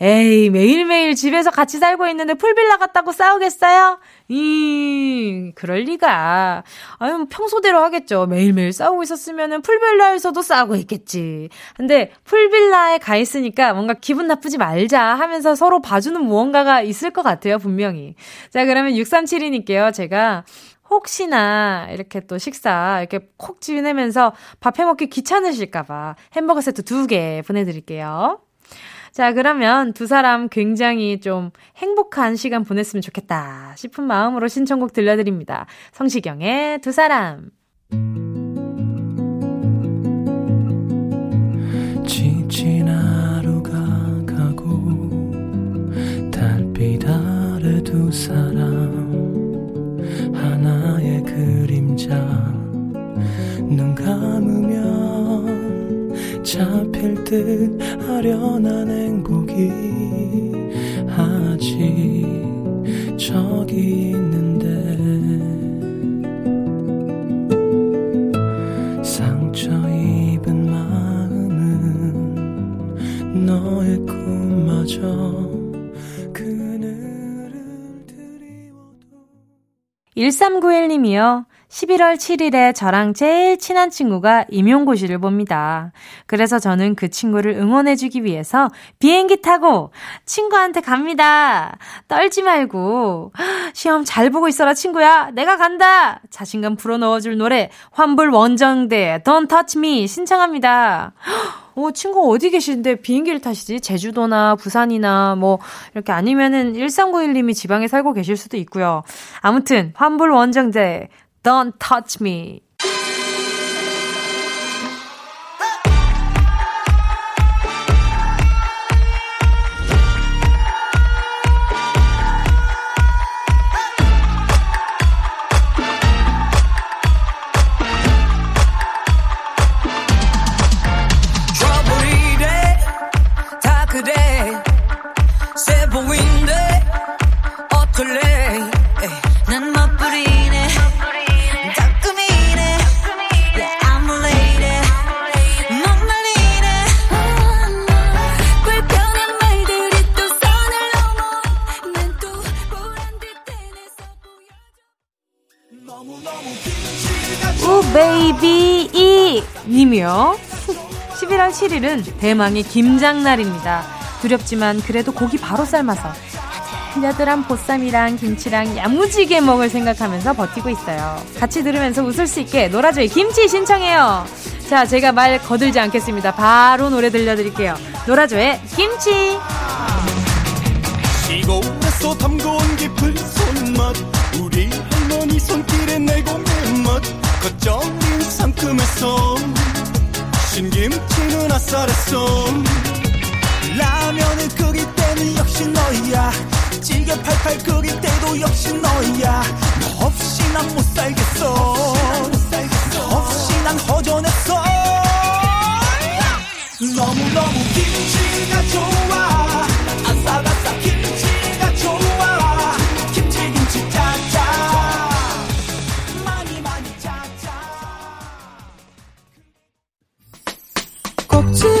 에이, 매일매일 집에서 같이 살고 있는데 풀빌라 갔다고 싸우겠어요? 이, 그럴 리가. 아유, 뭐 평소대로 하겠죠. 매일매일 싸우고 있었으면은 풀빌라에서도 싸우고 있겠지. 근데 풀빌라에 가 있으니까 뭔가 기분 나쁘지 말자 하면서 서로 봐주는 무언가가 있을 것 같아요, 분명히. 자, 그러면 6372님께요. 제가 혹시나 이렇게 또 식사 이렇게 콕 지내면서 밥 해먹기 귀찮으실까봐 햄버거 세트 두 개 보내드릴게요. 자, 그러면 두 사람 굉장히 좀 행복한 시간 보냈으면 좋겠다 싶은 마음으로 신청곡 들려드립니다. 성시경의 두 사람. 지친 하루가 가고 달빛 아래 두 사람 하나의 그림자 눈 감으면 잡 힐듯 아련한 행복이 아직 저기 있는데 상처 입은 마음은 너의 꿈마저 그늘을 드리워도 1391님이요. 11월 7일에 저랑 제일 친한 친구가 임용고시를 봅니다. 그래서 저는 그 친구를 응원해주기 위해서 비행기 타고 친구한테 갑니다. 떨지 말고. 시험 잘 보고 있어라, 친구야. 내가 간다. 자신감 불어넣어줄 노래, 환불 원정대, Don't Touch Me 신청합니다. 어, 친구 어디 계시는데 비행기를 타시지? 제주도나 부산이나 뭐, 이렇게 아니면은 1391님이 지방에 살고 계실 수도 있고요. 아무튼, 환불 원정대, Don't touch me. 베이비 이 님이요. 11월 7일은 대망의 김장날입니다. 두렵지만 그래도 고기 바로 삶아서 야들야들한 보쌈이랑 김치랑 야무지게 먹을 생각하면서 버티고 있어요. 같이 들으면서 웃을 수 있게 노라조의 김치 신청해요. 자, 제가 말 거들지 않겠습니다. 바로 노래 들려드릴게요. 노라조의 김치. 시골에서 깊은 손맛 우리 할머니 손길에 맛 겉절인 상큼했어 신김치는 아싸랬어 라면을 끓일 때는 역시 너야. 찌개 팔팔 끓일 때도 역시 너야. 너 없이 난 못 살겠어. 너 없이 난 허전했어. 너무너무 김치가 좋아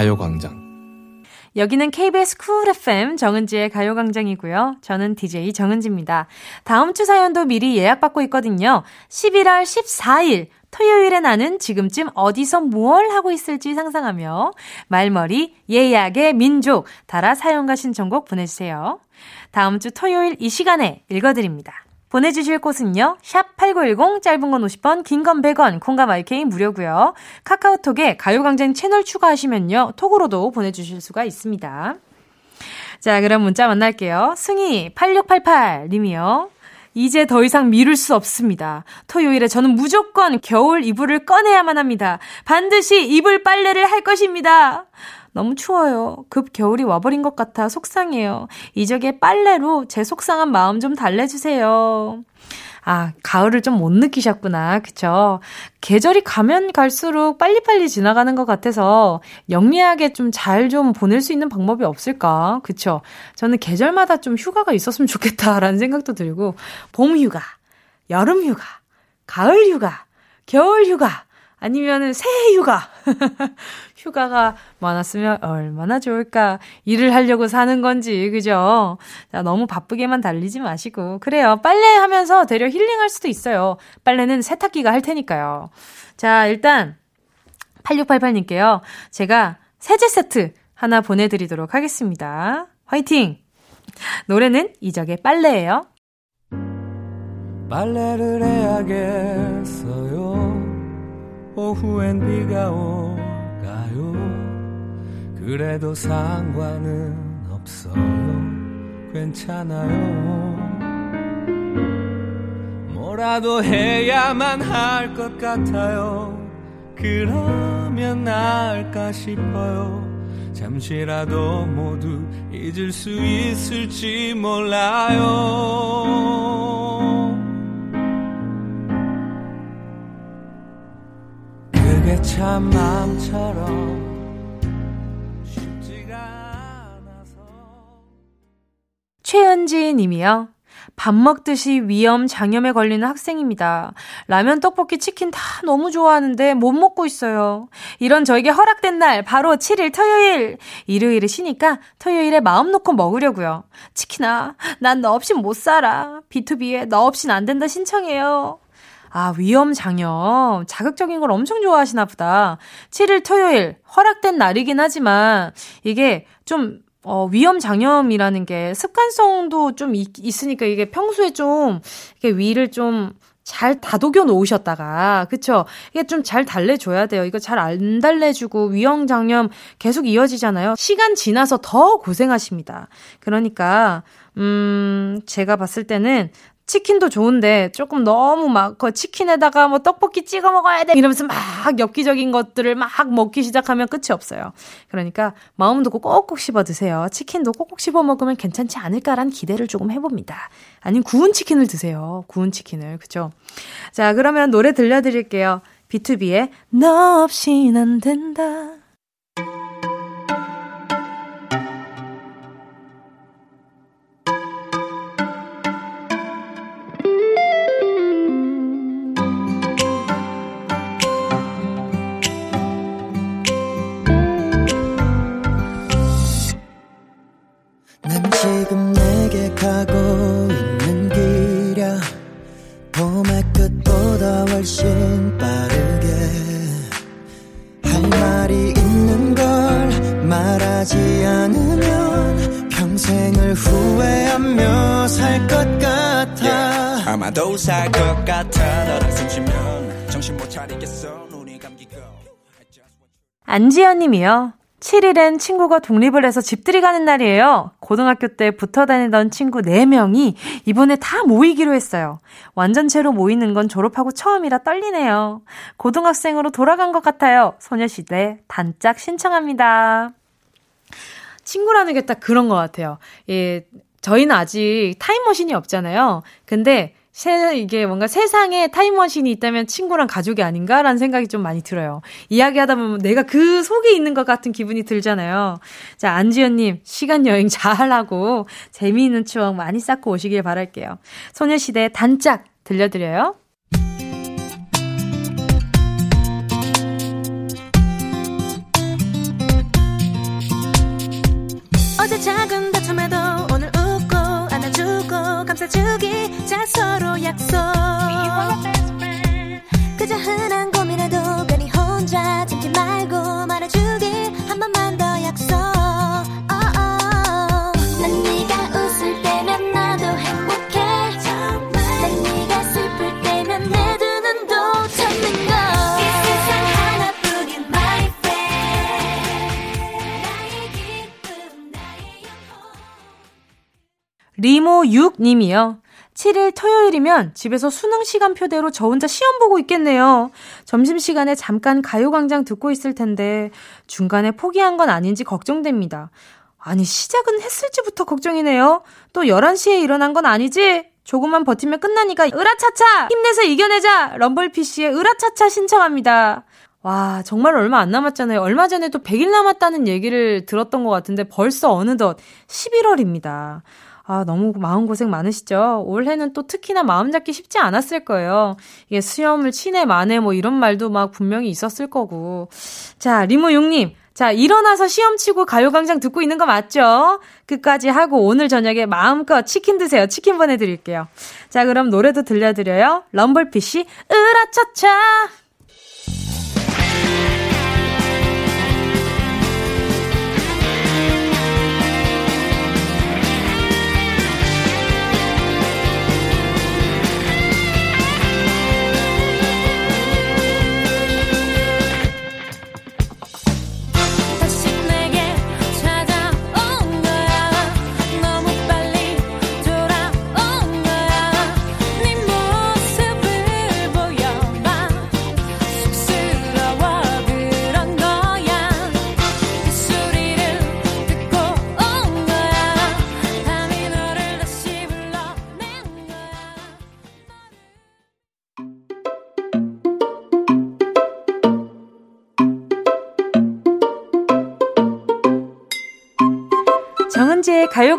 가요광장. 여기는 KBS Cool FM 정은지의 가요광장이고요. 저는 DJ 정은지입니다. 다음 주 사연도 미리 예약받고 있거든요. 11월 14일 토요일에 나는 지금쯤 어디서 뭘 하고 있을지 상상하며 말머리 예약의 민족 달아 사연과 신청곡 보내주세요. 다음 주 토요일 이 시간에 읽어드립니다. 보내주실 곳은요. 샵 8910 짧은 건 50원 긴 건 100원 콩과 마이케이 무료고요. 카카오톡에 가요광장 채널 추가하시면요. 톡으로도 보내주실 수가 있습니다. 자 그럼 문자 만날게요. 승희 8688 님이요. 이제 더 이상 미룰 수 없습니다. 토요일에 저는 무조건 겨울 이불을 꺼내야만 합니다. 반드시 이불 빨래를 할 것입니다. 너무 추워요. 급 겨울이 와버린 것 같아 속상해요. 이적의 빨래로 제 속상한 마음 좀 달래주세요. 아, 가을을 좀 못 느끼셨구나. 그쵸? 계절이 가면 갈수록 빨리빨리 지나가는 것 같아서 영리하게 좀 잘좀 보낼 수 있는 방법이 없을까? 그쵸? 저는 계절마다 좀 휴가가 있었으면 좋겠다라는 생각도 들고, 봄 휴가, 여름 휴가, 가을 휴가, 겨울 휴가, 아니면은 새해 휴가. [LAUGHS] 휴가가 많았으면 얼마나 좋을까. 일을 하려고 사는 건지, 그죠? 자, 너무 바쁘게만 달리지 마시고. 그래요. 빨래 하면서 되려 힐링할 수도 있어요. 빨래는 세탁기가 할 테니까요. 자, 일단, 8688님께요. 제가 세제 세트 하나 보내드리도록 하겠습니다. 화이팅! 노래는 이적의 빨래예요. 빨래를 해야겠어요. 오후엔 비가 오가요. 그래도 상관은 없어요. 괜찮아요. 뭐라도 해야만 할 것 같아요. 그러면 나을까 싶어요. 잠시라도 모두 잊을 수 있을지 몰라요. 그게 참 마음처럼 최은지 님이요. 밥 먹듯이 위염, 장염에 걸리는 학생입니다. 라면, 떡볶이, 치킨 다 너무 좋아하는데 못 먹고 있어요. 이런 저에게 허락된 날, 바로 7일 토요일. 일요일에 쉬니까 토요일에 마음 놓고 먹으려고요. 치킨아, 난 너 없인 못 살아. B2B에 너 없인 안 된다 신청해요. 아, 위염, 장염. 자극적인 걸 엄청 좋아하시나 보다. 7일 토요일, 허락된 날이긴 하지만, 이게 좀, 어, 위험 장염이라는 게 습관성도 좀 있, 있으니까 이게 평소에 좀, 이게 위를 좀, 잘 다독여 놓으셨다가, 그쵸? 이게 좀 잘 달래줘야 돼요. 이거 잘 안 달래주고 위험 장염 계속 이어지잖아요. 시간 지나서 더 고생하십니다. 그러니까, 음, 제가 봤을 때는 치킨도 좋은데 조금 너무 막 그 치킨에다가 뭐 떡볶이 찍어 먹어야 돼 이러면서 막 엽기적인 것들을 막 먹기 시작하면 끝이 없어요. 그러니까 마음 두고 꼭꼭 씹어 드세요. 치킨도 꼭꼭 씹어 먹으면 괜찮지 않을까라는 기대를 조금 해봅니다. 아니면 구운 치킨을 드세요. 구운 치킨을 그죠? 자 그러면 노래 들려드릴게요. B2B의 너 없인 안 된다. 안지연 님이요. 7일엔 친구가 독립을 해서 집들이 가는 날이에요. 고등학교 때 붙어 다니던 친구 4명이 이번에 다 모이기로 했어요. 완전체로 모이는 건 졸업하고 처음이라 떨리네요. 고등학생으로 돌아간 것 같아요. 소녀시대 단짝 신청합니다. 친구라는 게 딱 그런 것 같아요. 예, 저희는 아직 타임머신이 없잖아요. 근데 세, 이게 뭔가 세상에 타임머신이 있다면 친구랑 가족이 아닌가라는 생각이 좀 많이 들어요. 이야기하다 보면 내가 그 속에 있는 것 같은 기분이 들잖아요. 자, 안지연님, 시간여행 잘 하고 재미있는 추억 많이 쌓고 오시길 바랄게요. 소녀시대 단짝 들려드려요. 어제 작은 다툼에도 오늘 웃고 안아주고 감싸주기 약속. 그저 흔한 고민에도 괜히 혼자 참지 말고 말해주길 한 번만 더 약속. Oh, oh. 리모 6님이요. 7일 토요일이면 집에서 수능 시간표대로 저 혼자 시험 보고 있겠네요. 점심시간에 잠깐 가요광장 듣고 있을 텐데 중간에 포기한 건 아닌지 걱정됩니다. 아니, 시작은 했을지부터 걱정이네요. 또 11시에 일어난 건 아니지? 조금만 버티면 끝나니까 으라차차! 힘내서 이겨내자! 럼블피쉬의 으라차차 신청합니다. 와, 정말 얼마 안 남았잖아요. 얼마 전에 또 100일 남았다는 얘기를 들었던 것 같은데 벌써 어느덧 11월입니다. 아, 너무 마음고생 많으시죠? 올해는 또 특히나 마음 잡기 쉽지 않았을 거예요. 이게 수염을 치네, 마네, 뭐 이런 말도 막 분명히 있었을 거고. 자, 리모용님. 자, 일어나서 시험 치고 가요광장 듣고 있는 거 맞죠? 끝까지 하고 오늘 저녁에 마음껏 치킨 드세요. 치킨 보내드릴게요. 자, 그럼 노래도 들려드려요. 럼블피쉬, 으라차차!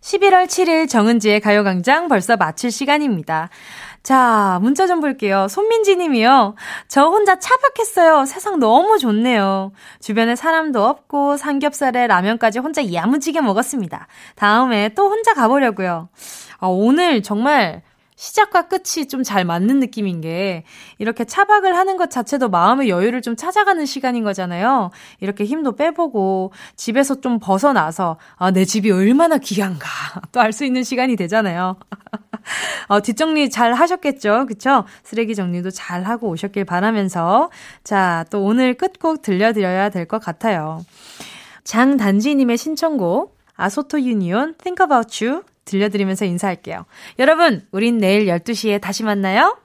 11월 7일 정은지의 가요광장 벌써 마칠 시간입니다. 자, 문자 좀 볼게요. 손민지 님이요. 저 혼자 차박했어요. 세상 너무 좋네요. 주변에 사람도 없고 삼겹살에 라면까지 혼자 야무지게 먹었습니다. 다음에 또 혼자 가보려고요. 아, 오늘 정말 시작과 끝이 좀 잘 맞는 느낌인 게 이렇게 차박을 하는 것 자체도 마음의 여유를 좀 찾아가는 시간인 거잖아요. 이렇게 힘도 빼보고 집에서 좀 벗어나서 아, 내 집이 얼마나 귀한가 [LAUGHS] 또 알 수 있는 시간이 되잖아요. [LAUGHS] 어, 뒷정리 잘 하셨겠죠? 그쵸? 쓰레기 정리도 잘 하고 오셨길 바라면서 자, 또 오늘 끝곡 들려드려야 될 것 같아요. 장단지님의 신청곡 아소토 유니온 Think About You 들려드리면서 인사할게요. 여러분, 우린 내일 12시에 다시 만나요.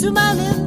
우